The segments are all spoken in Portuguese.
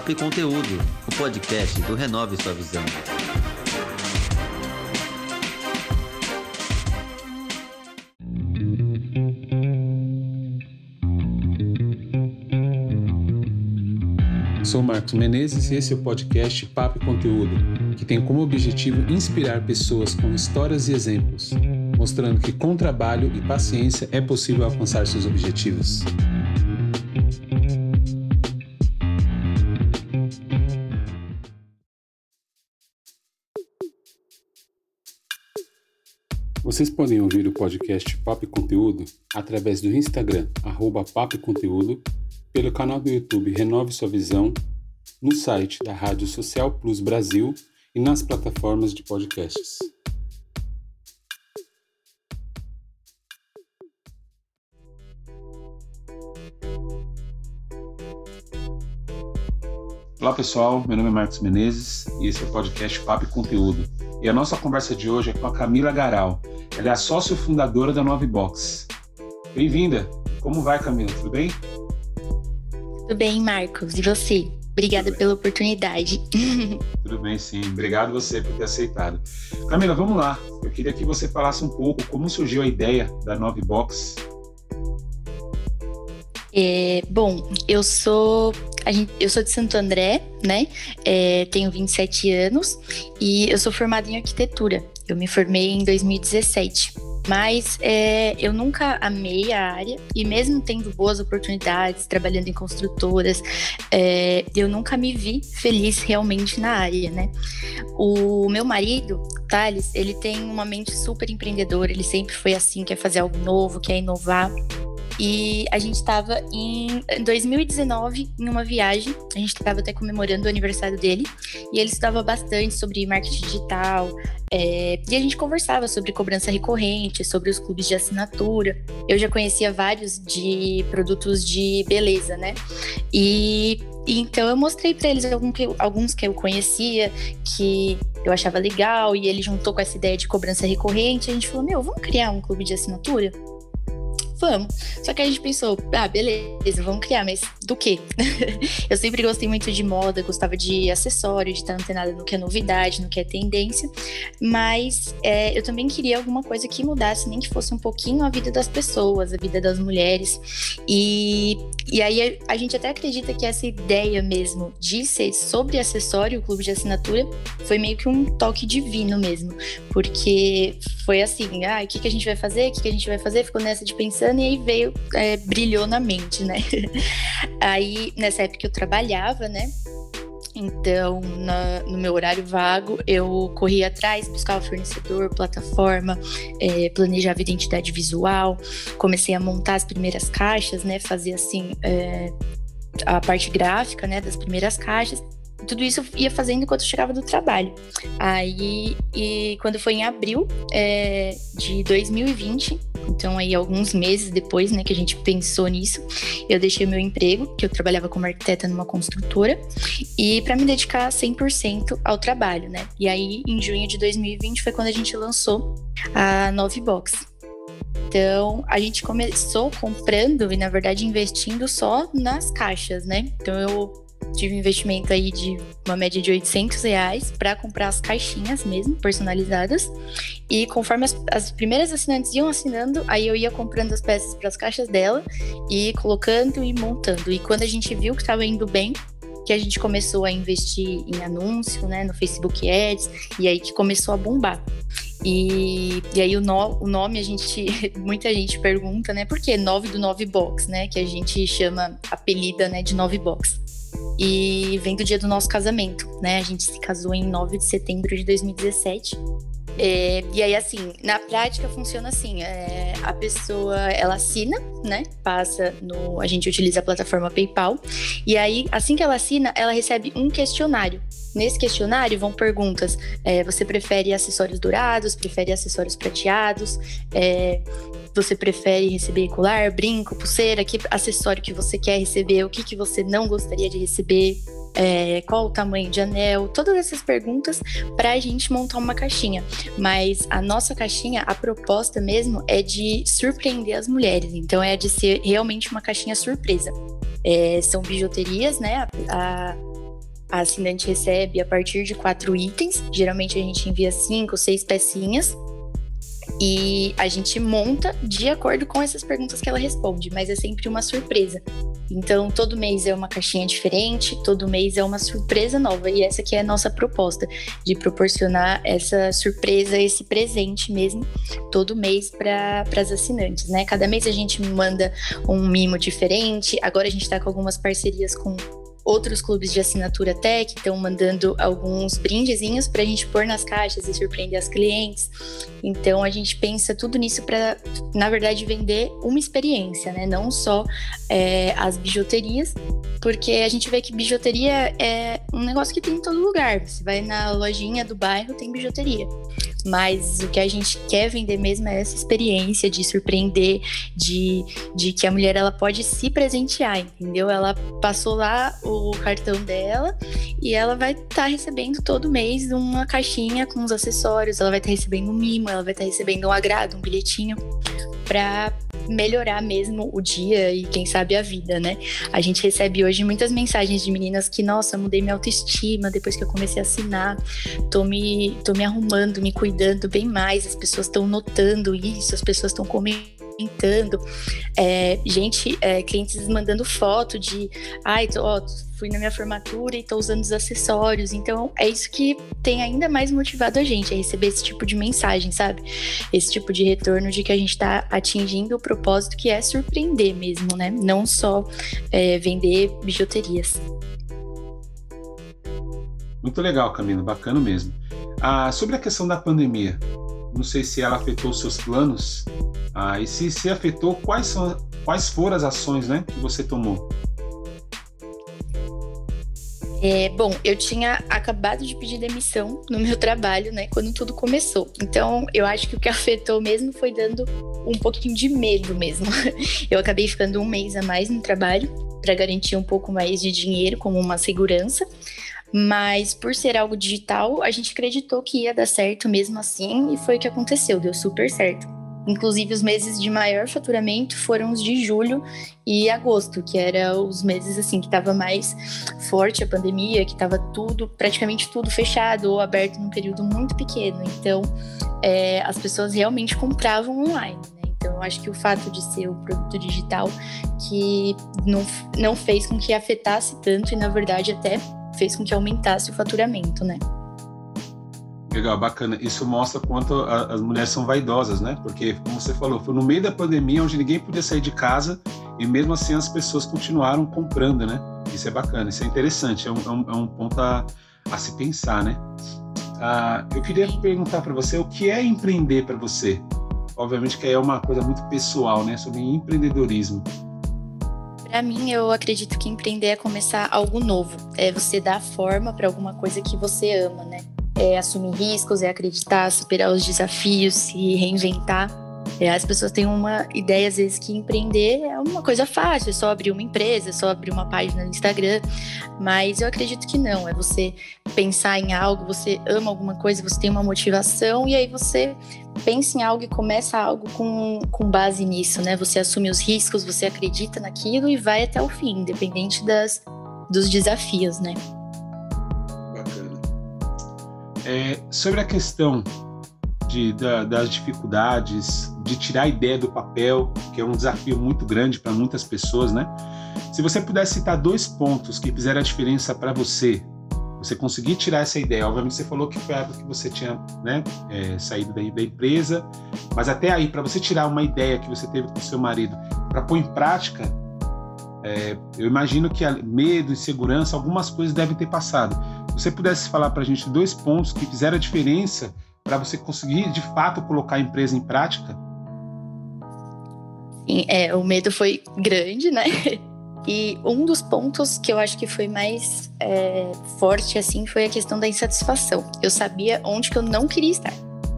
Papo e Conteúdo, o podcast do Renove Sua Visão. Sou Marcos Menezes e esse é o podcast Papo e Conteúdo, que tem como objetivo inspirar pessoas com histórias e exemplos, mostrando que com trabalho e paciência é possível alcançar seus objetivos. Vocês podem ouvir o podcast Papo e Conteúdo através do Instagram, arroba Papo e Conteúdo, pelo canal do YouTube Renove Sua Visão, no site da Rádio Social Plus Brasil e nas plataformas de podcasts. Olá pessoal, meu nome é Marcos Menezes e esse é o podcast Papo e Conteúdo. E a nossa conversa de hoje é com a Camila Garal. Ela é a sócio fundadora da Nove Box. Bem-vinda! Como vai, Camila? Tudo bem? Tudo bem, Marcos. E você? Obrigada pela oportunidade. Tudo bem, sim. Obrigado você por ter aceitado. Camila, vamos lá. Eu queria que você falasse um pouco como surgiu a ideia da Nove Box. É, bom, eu sou Gente, eu sou de Santo André, né? É, tenho 27 anos e eu sou formada em arquitetura. Eu me formei em 2017. Mas é, eu nunca amei a área e mesmo tendo boas oportunidades, trabalhando em construtoras, é, eu nunca me vi feliz realmente na área, né? O meu marido, Thales, ele tem uma mente super empreendedora, ele sempre foi assim, quer fazer algo novo, quer inovar. E a gente estava em 2019 em uma viagem. A gente estava até comemorando o aniversário dele. E ele estudava bastante sobre marketing digital. É, e a gente conversava sobre cobrança recorrente, sobre os clubes de assinatura. Eu já conhecia vários de produtos de beleza, né? E, então eu mostrei para eles alguns que, alguns que eu conhecia, que eu achava legal. E ele juntou com essa ideia de cobrança recorrente. A gente falou: Meu, vamos criar um clube de assinatura? Vamos. Só que a gente pensou, ah, beleza, vamos criar, mas do quê? eu sempre gostei muito de moda, gostava de acessório, de estar antenada no que é novidade, no que é tendência, mas é, eu também queria alguma coisa que mudasse, nem que fosse um pouquinho a vida das pessoas, a vida das mulheres. E, e aí a, a gente até acredita que essa ideia mesmo de ser sobre acessório, o clube de assinatura, foi meio que um toque divino mesmo, porque foi assim, ah, o que, que a gente vai fazer, o que, que a gente vai fazer, ficou nessa de pensando e aí veio, é, brilhou na mente, né? aí, nessa época eu trabalhava, né? Então, na, no meu horário vago, eu corria atrás, buscava fornecedor, plataforma, é, planejava identidade visual, comecei a montar as primeiras caixas, né? Fazia assim é, a parte gráfica, né? Das primeiras caixas. Tudo isso ia fazendo enquanto eu chegava do trabalho. Aí, e quando foi em abril é, de 2020, então, aí, alguns meses depois, né, que a gente pensou nisso, eu deixei meu emprego, que eu trabalhava como arquiteta numa construtora, e para me dedicar 100% ao trabalho, né? E aí, em junho de 2020, foi quando a gente lançou a Nove Box. Então, a gente começou comprando e, na verdade, investindo só nas caixas, né? Então, eu tive um investimento aí de uma média de 800 reais para comprar as caixinhas mesmo, personalizadas. E conforme as, as, primeiras assinantes iam assinando, aí eu ia comprando as peças para as caixas dela e colocando e montando. E quando a gente viu que estava indo bem, que a gente começou a investir em anúncio, né, no Facebook Ads, e aí que começou a bombar. E, e aí o, no, o nome a gente, muita gente pergunta, né, por que 9 do 9 Box, né, que a gente chama apelida, né, de 9 Box e vem do dia do nosso casamento, né? A gente se casou em 9 de setembro de 2017. É, e aí, assim, na prática funciona assim: é, a pessoa ela assina, né? Passa no. A gente utiliza a plataforma PayPal. E aí, assim que ela assina, ela recebe um questionário. Nesse questionário vão perguntas: é, você prefere acessórios dourados? Prefere acessórios prateados? Você prefere receber colar, brinco, pulseira, que acessório que você quer receber, o que, que você não gostaria de receber, é, qual o tamanho de anel, todas essas perguntas para a gente montar uma caixinha. Mas a nossa caixinha, a proposta mesmo é de surpreender as mulheres, então é de ser realmente uma caixinha surpresa. É, são bijuterias, né? A, a a assinante recebe a partir de quatro itens. Geralmente a gente envia cinco, seis pecinhas. E a gente monta de acordo com essas perguntas que ela responde, mas é sempre uma surpresa. Então, todo mês é uma caixinha diferente, todo mês é uma surpresa nova. E essa que é a nossa proposta, de proporcionar essa surpresa, esse presente mesmo, todo mês para as assinantes, né? Cada mês a gente manda um mimo diferente. Agora a gente está com algumas parcerias com outros clubes de assinatura tech estão mandando alguns brindezinhos para a gente pôr nas caixas e surpreender as clientes. Então a gente pensa tudo nisso para, na verdade, vender uma experiência, né? Não só é, as bijuterias, porque a gente vê que bijuteria é um negócio que tem em todo lugar. Você vai na lojinha do bairro, tem bijuteria. Mas o que a gente quer vender mesmo é essa experiência de surpreender, de, de que a mulher ela pode se presentear, entendeu? Ela passou lá o cartão dela e ela vai estar tá recebendo todo mês uma caixinha com os acessórios, ela vai estar tá recebendo um mimo, ela vai estar tá recebendo um agrado, um bilhetinho para melhorar mesmo o dia e quem sabe a vida, né? A gente recebe hoje muitas mensagens de meninas que, nossa, mudei minha autoestima depois que eu comecei a assinar, tô me, tô me arrumando, me cuidando bem mais, as pessoas estão notando isso, as pessoas estão comentando, é, gente, é, clientes mandando foto de, ai, tô, ó, fui na minha formatura e tô usando os acessórios. Então, é isso que tem ainda mais motivado a gente, a receber esse tipo de mensagem, sabe? Esse tipo de retorno de que a gente tá atingindo o propósito que é surpreender mesmo, né? Não só é, vender bijuterias. Muito legal, Camila, bacana mesmo. Ah, sobre a questão da pandemia, não sei se ela afetou seus planos, ah, e se, se afetou, quais, são, quais foram as ações né, que você tomou? É, bom, eu tinha acabado de pedir demissão no meu trabalho, né, quando tudo começou. Então, eu acho que o que afetou mesmo foi dando um pouquinho de medo mesmo. Eu acabei ficando um mês a mais no trabalho para garantir um pouco mais de dinheiro como uma segurança. Mas por ser algo digital, a gente acreditou que ia dar certo mesmo assim e foi o que aconteceu, deu super certo. Inclusive, os meses de maior faturamento foram os de julho e agosto, que eram os meses assim que estava mais forte a pandemia, que estava tudo, praticamente tudo fechado ou aberto num período muito pequeno. Então, é, as pessoas realmente compravam online. Né? Então, acho que o fato de ser o produto digital que não, não fez com que afetasse tanto e, na verdade, até fez com que aumentasse o faturamento, né? Legal, bacana. Isso mostra quanto a, as mulheres são vaidosas, né? Porque, como você falou, foi no meio da pandemia onde ninguém podia sair de casa e mesmo assim as pessoas continuaram comprando, né? Isso é bacana, isso é interessante, é um, é um, é um ponto a, a, se pensar, né? Ah, eu queria perguntar para você o que é empreender para você? Obviamente que é uma coisa muito pessoal, né? Sobre empreendedorismo. Para mim, eu acredito que empreender é começar algo novo. É você dar forma para alguma coisa que você ama, né? é assumir riscos, é acreditar, superar os desafios, se reinventar. É, as pessoas têm uma ideia, às vezes, que empreender é uma coisa fácil, é só abrir uma empresa, é só abrir uma página no Instagram. Mas eu acredito que não. É você pensar em algo, você ama alguma coisa, você tem uma motivação e aí você pensa em algo e começa algo com, com base nisso, né? Você assume os riscos, você acredita naquilo e vai até o fim, independente das, dos desafios, né? É, sobre a questão de, da, das dificuldades, de tirar a ideia do papel, que é um desafio muito grande para muitas pessoas, né? Se você pudesse citar dois pontos que fizeram a diferença para você, você conseguir tirar essa ideia. Obviamente você falou que foi a que você tinha né, é, saído da, da, empresa, mas até aí, para você tirar uma ideia que você teve com seu marido, para pôr em prática, é, eu imagino que medo, insegurança, algumas coisas devem ter passado você pudesse falar para a gente dois pontos que fizeram a diferença para você conseguir de fato colocar a empresa em prática? Sim, é, o medo foi grande, né? E um dos pontos que eu acho que foi mais é, forte assim foi a questão da insatisfação. Eu sabia onde que eu não queria estar,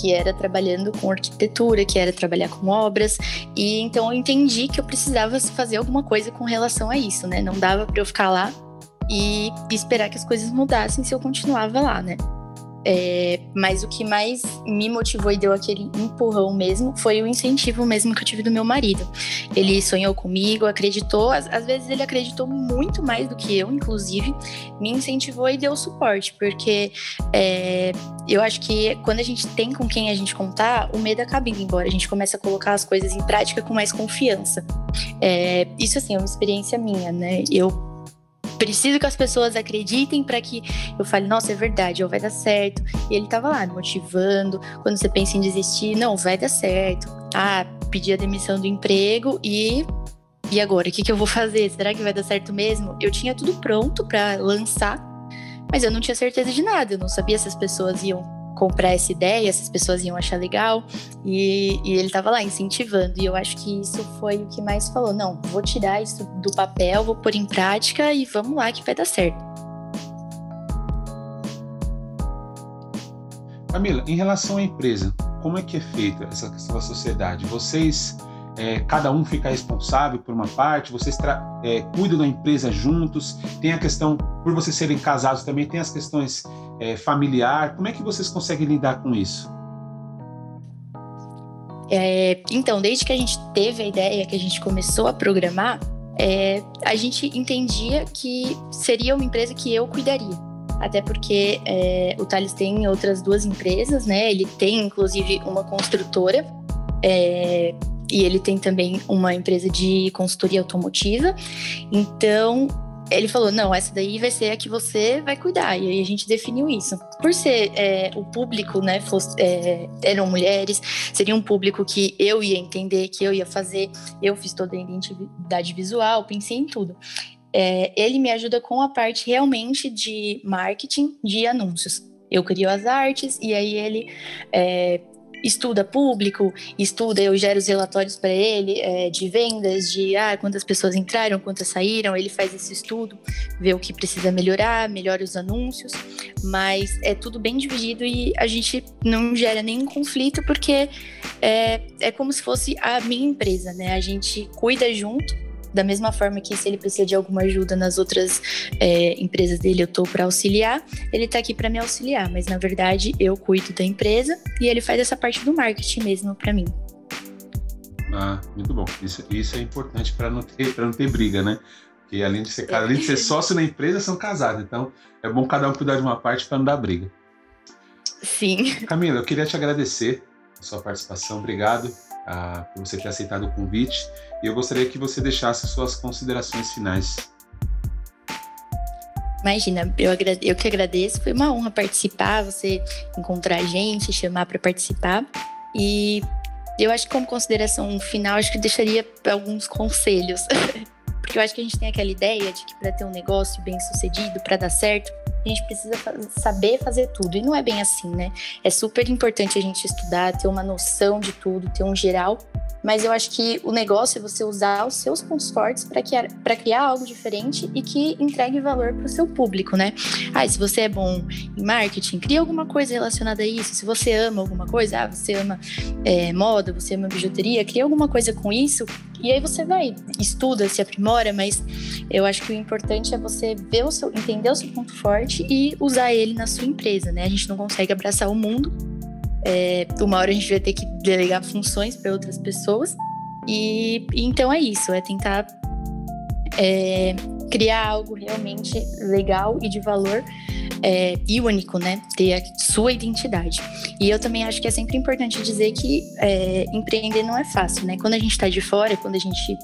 que era trabalhando com arquitetura, que era trabalhar com obras, e então eu entendi que eu precisava fazer alguma coisa com relação a isso, né? Não dava para eu ficar lá e esperar que as coisas mudassem se eu continuava lá, né? É, mas o que mais me motivou e deu aquele empurrão mesmo foi o incentivo mesmo que eu tive do meu marido. Ele sonhou comigo, acreditou, às, às vezes ele acreditou muito mais do que eu, inclusive, me incentivou e deu suporte, porque é, eu acho que quando a gente tem com quem a gente contar, o medo acaba indo embora, a gente começa a colocar as coisas em prática com mais confiança. É, isso, assim, é uma experiência minha, né? Eu preciso que as pessoas acreditem para que eu fale, nossa, é verdade, ou vai dar certo. E ele tava lá motivando. Quando você pensa em desistir, não, vai dar certo. Ah, pedi a demissão do emprego e e agora, o que, que eu vou fazer? Será que vai dar certo mesmo? Eu tinha tudo pronto para lançar, mas eu não tinha certeza de nada. Eu não sabia se as pessoas iam comprar essa ideia, se as pessoas iam achar legal. E, e ele estava lá incentivando. E eu acho que isso foi o que mais falou: não, vou tirar isso do papel, vou pôr em prática e vamos lá que vai dar certo. Camila, em relação à empresa, como é que é feita essa questão da sociedade? Vocês é, cada um fica responsável por uma parte, vocês é, cuidam da empresa juntos, tem a questão, por vocês serem casados também, tem as questões é, familiar, como é que vocês conseguem lidar com isso? É, então, desde que a gente teve a ideia, que a gente começou a programar, é, a gente entendia que seria uma empresa que eu cuidaria. Até porque é, o Thales tem outras duas empresas, né? Ele tem, inclusive, uma construtora. E ele tem também uma empresa de consultoria automotiva. Então, ele falou: não, essa daí vai ser a que você vai cuidar. E aí a gente definiu isso. Por ser é, o público, né, fosse, é, eram mulheres, seria um público que eu ia entender, que eu ia fazer. Eu fiz toda a identidade visual, pensei em tudo. É, ele me ajuda com a parte realmente de marketing de anúncios. Eu crio as artes e aí ele é, estuda público, estuda, eu gero os relatórios para ele é, de vendas, de ah, quantas pessoas entraram, quantas saíram, ele faz esse estudo, vê o que precisa melhorar, melhora os anúncios, mas é tudo bem dividido e a gente não gera nenhum conflito porque é, é como se fosse a minha empresa, né? A gente cuida junto da mesma forma que se ele precisa de alguma ajuda nas outras é, empresas dele, eu tô para auxiliar, ele tá aqui para me auxiliar, mas na verdade eu cuido da empresa e ele faz essa parte do marketing mesmo para mim. Ah, muito bom. Isso, isso é importante para não ter não ter briga, né? Porque além de ser além de ser sócio na empresa, são casados. Então é bom cada um cuidar de uma parte para não dar briga. Sim. Camila, eu queria te agradecer a sua participação. Obrigado por você ter aceitado o convite. E eu gostaria que você deixasse suas considerações finais. Imagina, eu, eu que agradeço. Foi uma honra participar, você encontrar a gente, chamar para participar. E eu acho que como consideração final, acho que deixaria alguns conselhos. Porque eu acho que a gente tem aquela ideia de que para ter um negócio bem sucedido, para dar certo, a gente precisa saber fazer tudo. E não é bem assim, né? É super importante a gente estudar, ter uma noção de tudo, ter um geral. Mas eu acho que o negócio é você usar os seus pontos fortes para criar, criar algo diferente e que entregue valor para o seu público, né? Ah, se você é bom em marketing, cria alguma coisa relacionada a isso. Se você ama alguma coisa, ah, você ama é, moda, você ama bijuteria, cria alguma coisa com isso e aí você vai, estuda, se aprimora, mas eu acho que o importante é você ver o seu, entender o seu ponto forte e usar ele na sua empresa, né? A gente não consegue abraçar o mundo. É, uma hora a gente vai ter que delegar funções para outras pessoas. E, então é isso, é tentar é, criar algo realmente legal e de valor é, único, né? Ter a sua identidade. E eu também acho que é sempre importante dizer que é, empreender não é fácil, né? Quando a gente está de fora, quando a gente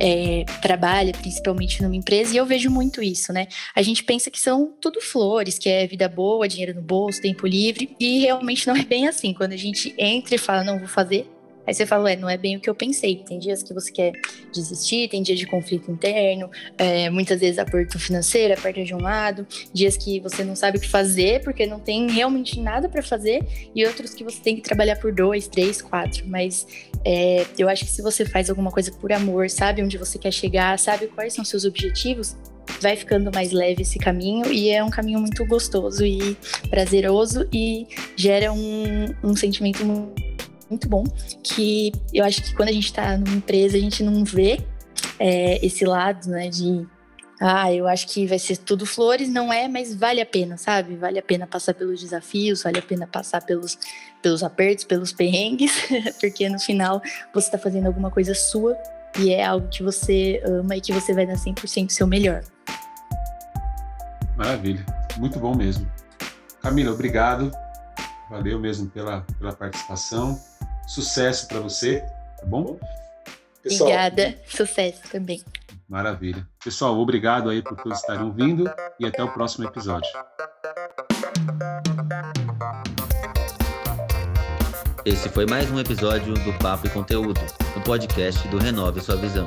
é, trabalha principalmente numa empresa, e eu vejo muito isso, né? A gente pensa que são tudo flores, que é vida boa, dinheiro no bolso, tempo livre, e realmente não é bem assim. Quando a gente entra e fala, não vou fazer, Aí você fala, é, não é bem o que eu pensei. Tem dias que você quer desistir, tem dias de conflito interno, é, muitas vezes aperto financeiro, aperta de um lado, dias que você não sabe o que fazer porque não tem realmente nada para fazer, e outros que você tem que trabalhar por dois, três, quatro. Mas é, eu acho que se você faz alguma coisa por amor, sabe onde você quer chegar, sabe quais são seus objetivos, vai ficando mais leve esse caminho e é um caminho muito gostoso e prazeroso e gera um, um sentimento muito muito bom, que eu acho que quando a gente está numa empresa, a gente não vê é, esse lado, né, de ah, eu acho que vai ser tudo flores, não é, mas vale a pena, sabe? Vale a pena passar pelos desafios, vale a pena passar pelos, pelos apertos, pelos perrengues, porque no final você está fazendo alguma coisa sua e é algo que você ama e que você vai dar 100% seu melhor. Maravilha, muito bom mesmo. Camila, obrigado. Valeu mesmo pela, pela participação. Sucesso para você, tá bom? Pessoal, Obrigada, sucesso também. Maravilha. Pessoal, obrigado aí por todos estarem ouvindo e até o próximo episódio. Esse foi mais um episódio do Papo e Conteúdo, o um podcast do Renove Sua Visão.